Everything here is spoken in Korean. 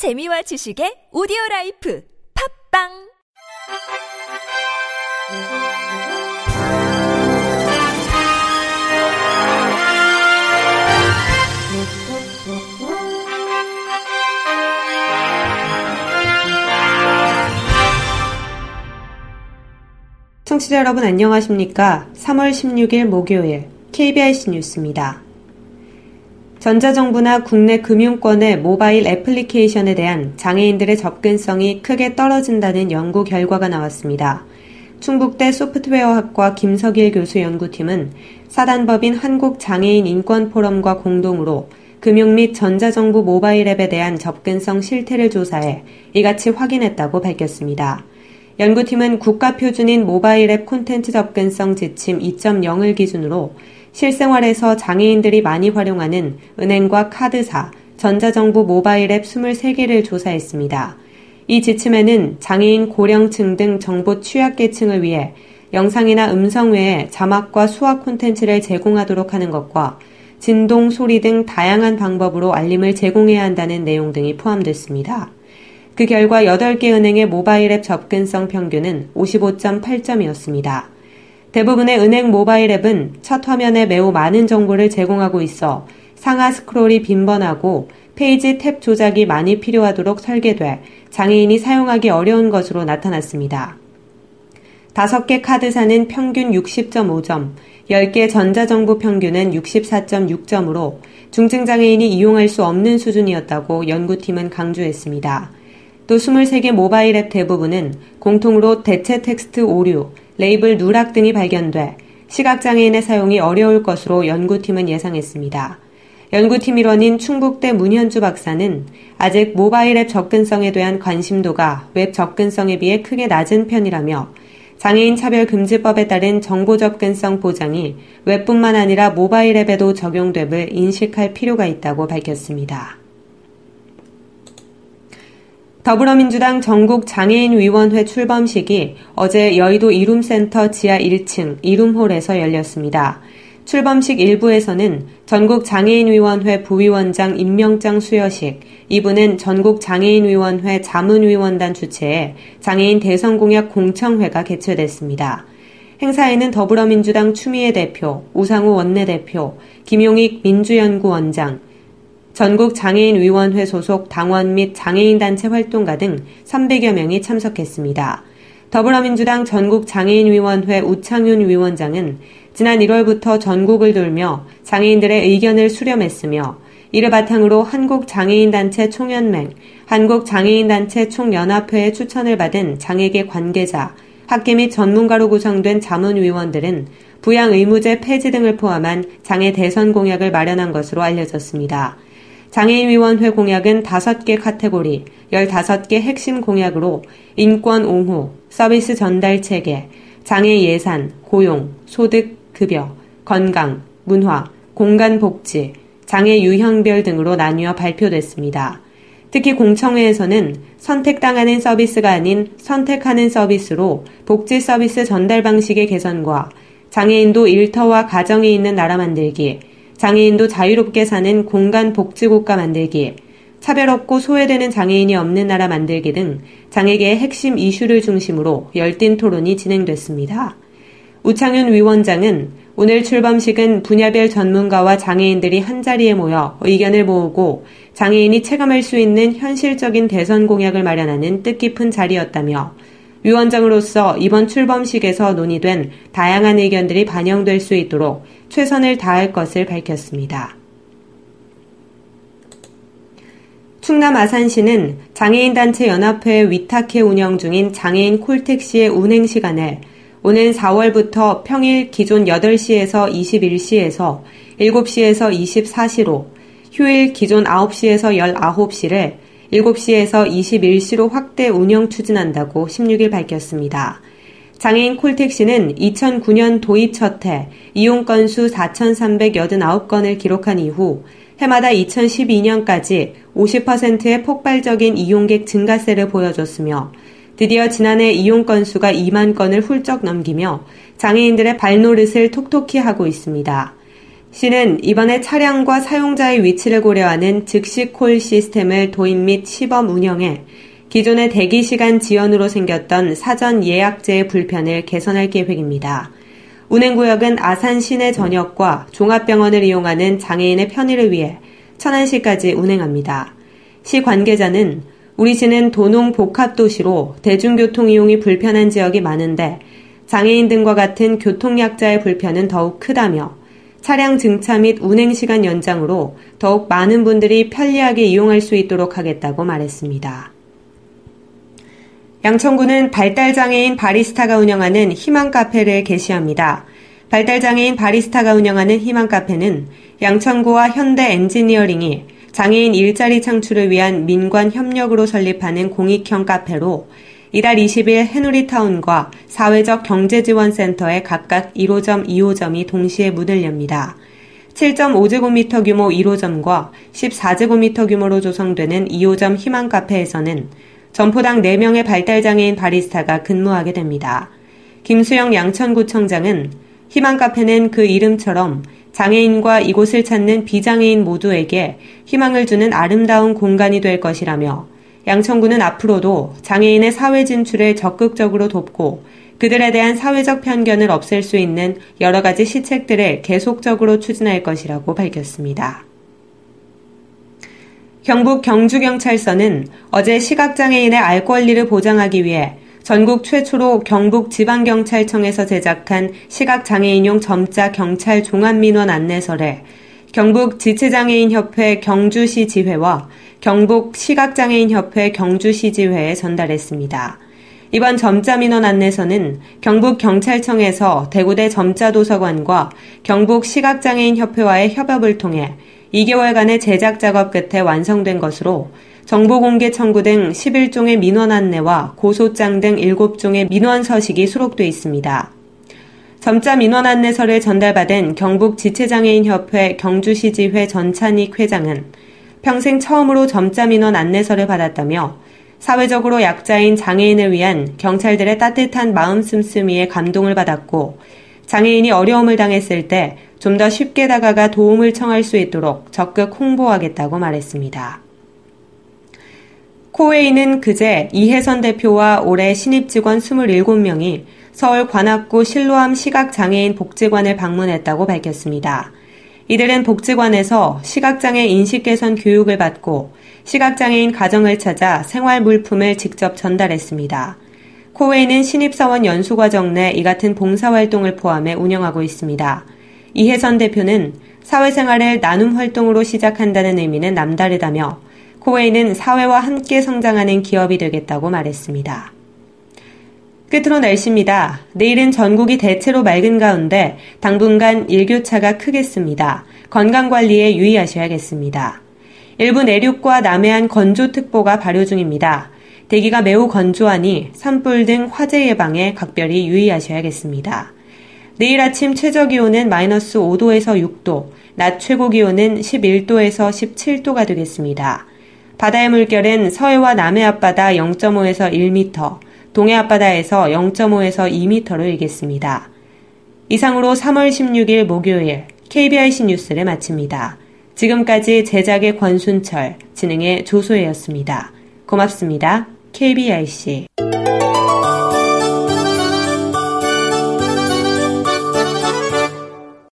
재미와 지식의 오디오 라이프 팝빵 청취자 여러분 안녕하십니까? 3월 16일 목요일 KBIC 뉴스입니다. 전자정부나 국내 금융권의 모바일 애플리케이션에 대한 장애인들의 접근성이 크게 떨어진다는 연구 결과가 나왔습니다. 충북대 소프트웨어학과 김석일 교수 연구팀은 사단법인 한국장애인 인권포럼과 공동으로 금융 및 전자정부 모바일 앱에 대한 접근성 실태를 조사해 이같이 확인했다고 밝혔습니다. 연구팀은 국가표준인 모바일 앱 콘텐츠 접근성 지침 2.0을 기준으로 실생활에서 장애인들이 많이 활용하는 은행과 카드사, 전자정부 모바일 앱 23개를 조사했습니다. 이 지침에는 장애인 고령층 등 정보 취약계층을 위해 영상이나 음성 외에 자막과 수학 콘텐츠를 제공하도록 하는 것과 진동, 소리 등 다양한 방법으로 알림을 제공해야 한다는 내용 등이 포함됐습니다. 그 결과 8개 은행의 모바일 앱 접근성 평균은 55.8점이었습니다. 대부분의 은행 모바일 앱은 첫 화면에 매우 많은 정보를 제공하고 있어 상하 스크롤이 빈번하고 페이지 탭 조작이 많이 필요하도록 설계돼 장애인이 사용하기 어려운 것으로 나타났습니다. 5개 카드사는 평균 60.5점, 10개 전자정부 평균은 64.6점으로 중증장애인이 이용할 수 없는 수준이었다고 연구팀은 강조했습니다. 또 23개 모바일 앱 대부분은 공통으로 대체 텍스트 오류, 레이블 누락 등이 발견돼 시각장애인의 사용이 어려울 것으로 연구팀은 예상했습니다. 연구팀 일원인 충북대 문현주 박사는 아직 모바일 앱 접근성에 대한 관심도가 웹 접근성에 비해 크게 낮은 편이라며 장애인 차별 금지법에 따른 정보 접근성 보장이 웹뿐만 아니라 모바일 앱에도 적용됨을 인식할 필요가 있다고 밝혔습니다. 더불어민주당 전국 장애인위원회 출범식이 어제 여의도 이룸센터 지하 1층 이룸홀에서 열렸습니다. 출범식 1부에서는 전국 장애인위원회 부위원장 임명장 수여식, 2부는 전국 장애인위원회 자문위원단 주최에 장애인 대선공약 공청회가 개최됐습니다. 행사에는 더불어민주당 추미애 대표, 우상호 원내대표, 김용익 민주연구원장, 전국 장애인위원회 소속 당원 및 장애인단체 활동가 등 300여 명이 참석했습니다. 더불어민주당 전국 장애인위원회 우창윤 위원장은 지난 1월부터 전국을 돌며 장애인들의 의견을 수렴했으며 이를 바탕으로 한국장애인단체 총연맹, 한국장애인단체 총연합회의 추천을 받은 장애계 관계자, 학계 및 전문가로 구성된 자문위원들은 부양 의무제 폐지 등을 포함한 장애 대선 공약을 마련한 것으로 알려졌습니다. 장애인위원회 공약은 5개 카테고리, 15개 핵심 공약으로 인권 옹호, 서비스 전달 체계, 장애 예산, 고용, 소득, 급여, 건강, 문화, 공간 복지, 장애 유형별 등으로 나뉘어 발표됐습니다. 특히 공청회에서는 선택당하는 서비스가 아닌 선택하는 서비스로 복지 서비스 전달 방식의 개선과 장애인도 일터와 가정에 있는 나라 만들기, 장애인도 자유롭게 사는 공간 복지국가 만들기, 차별 없고 소외되는 장애인이 없는 나라 만들기 등 장애계의 핵심 이슈를 중심으로 열띤 토론이 진행됐습니다. 우창윤 위원장은 오늘 출범식은 분야별 전문가와 장애인들이 한자리에 모여 의견을 모으고 장애인이 체감할 수 있는 현실적인 대선 공약을 마련하는 뜻깊은 자리였다며 위원장으로서 이번 출범식에서 논의된 다양한 의견들이 반영될 수 있도록 최선을 다할 것을 밝혔습니다. 충남 아산시는 장애인단체 연합회 위탁해 운영 중인 장애인 콜택시의 운행 시간을 오는 4월부터 평일 기존 8시에서 21시에서 7시에서 24시로 휴일 기존 9시에서 19시를 7시에서 21시로 확대 운영 추진한다고 16일 밝혔습니다. 장애인 콜택시는 2009년 도입 첫 해 이용 건수 4,389건을 기록한 이후 해마다 2012년까지 50%의 폭발적인 이용객 증가세를 보여줬으며 드디어 지난해 이용 건수가 2만 건을 훌쩍 넘기며 장애인들의 발노릇을 톡톡히 하고 있습니다. 시는 이번에 차량과 사용자의 위치를 고려하는 즉시 콜 시스템을 도입 및 시범 운영해 기존의 대기 시간 지연으로 생겼던 사전 예약제의 불편을 개선할 계획입니다. 운행구역은 아산 시내 전역과 종합병원을 이용하는 장애인의 편의를 위해 천안시까지 운행합니다. 시 관계자는 우리 시는 도농 복합도시로 대중교통 이용이 불편한 지역이 많은데 장애인 등과 같은 교통약자의 불편은 더욱 크다며 차량 증차 및 운행 시간 연장으로 더욱 많은 분들이 편리하게 이용할 수 있도록 하겠다고 말했습니다. 양천구는 발달장애인 바리스타가 운영하는 희망 카페를 개시합니다. 발달장애인 바리스타가 운영하는 희망 카페는 양천구와 현대 엔지니어링이 장애인 일자리 창출을 위한 민관 협력으로 설립하는 공익형 카페로 이달 20일 해누리타운과 사회적 경제지원센터에 각각 1호점, 2호점이 동시에 문을 엽니다. 7.5제곱미터 규모 1호점과 14제곱미터 규모로 조성되는 2호점 희망 카페에서는 점포당 4명의 발달장애인 바리스타가 근무하게 됩니다. 김수영 양천구청장은 희망 카페는 그 이름처럼 장애인과 이곳을 찾는 비장애인 모두에게 희망을 주는 아름다운 공간이 될 것이라며 양천구는 앞으로도 장애인의 사회 진출을 적극적으로 돕고 그들에 대한 사회적 편견을 없앨 수 있는 여러 가지 시책들을 계속적으로 추진할 것이라고 밝혔습니다. 경북 경주경찰서는 어제 시각장애인의 알 권리를 보장하기 위해 전국 최초로 경북 지방경찰청에서 제작한 시각장애인용 점자 경찰 종합민원 안내서를 경북 지체장애인협회 경주시 지회와 경북 시각장애인협회 경주시 지회에 전달했습니다. 이번 점자 민원 안내서는 경북 경찰청에서 대구대 점자 도서관과 경북 시각장애인 협회와의 협업을 통해 2개월간의 제작 작업 끝에 완성된 것으로 정보 공개 청구 등 11종의 민원 안내와 고소장 등 7종의 민원 서식이 수록돼 있습니다. 점자 민원 안내서를 전달받은 경북 지체장애인협회 경주시지회 전찬익 회장은 평생 처음으로 점자 민원 안내서를 받았다며 사회적으로 약자인 장애인을 위한 경찰들의 따뜻한 마음 씀씀이에 감동을 받았고 장애인이 어려움을 당했을 때 좀 더 쉽게 다가가 도움을 청할 수 있도록 적극 홍보하겠다고 말했습니다. 코웨이는 그제 이혜선 대표와 올해 신입 직원 27명이 서울 관악구 실로암 시각장애인 복지관을 방문했다고 밝혔습니다. 이들은 복지관에서 시각장애 인식 개선 교육을 받고 시각장애인 가정을 찾아 생활 물품을 직접 전달했습니다. 코웨이는 신입사원 연수과정 내 이 같은 봉사활동을 포함해 운영하고 있습니다. 이혜선 대표는 사회생활을 나눔 활동으로 시작한다는 의미는 남다르다며 코웨이는 사회와 함께 성장하는 기업이 되겠다고 말했습니다. 끝으로 날씨입니다. 내일은 전국이 대체로 맑은 가운데 당분간 일교차가 크겠습니다. 건강관리에 유의하셔야겠습니다. 일부 내륙과 남해안 건조특보가 발효 중입니다. 대기가 매우 건조하니 산불 등 화재 예방에 각별히 유의하셔야겠습니다. 내일 아침 최저 기온은 마이너스 5도에서 6도, 낮 최고 기온은 11도에서 17도가 되겠습니다. 바다의 물결은 서해와 남해 앞바다 0.5에서 1m, 동해 앞바다에서 0.5에서 2m로 일겠습니다. 이상으로 3월 16일 목요일 KBIC 뉴스를 마칩니다. 지금까지 제작의 권순철, 진행의 조소혜였습니다. 고맙습니다. KBIC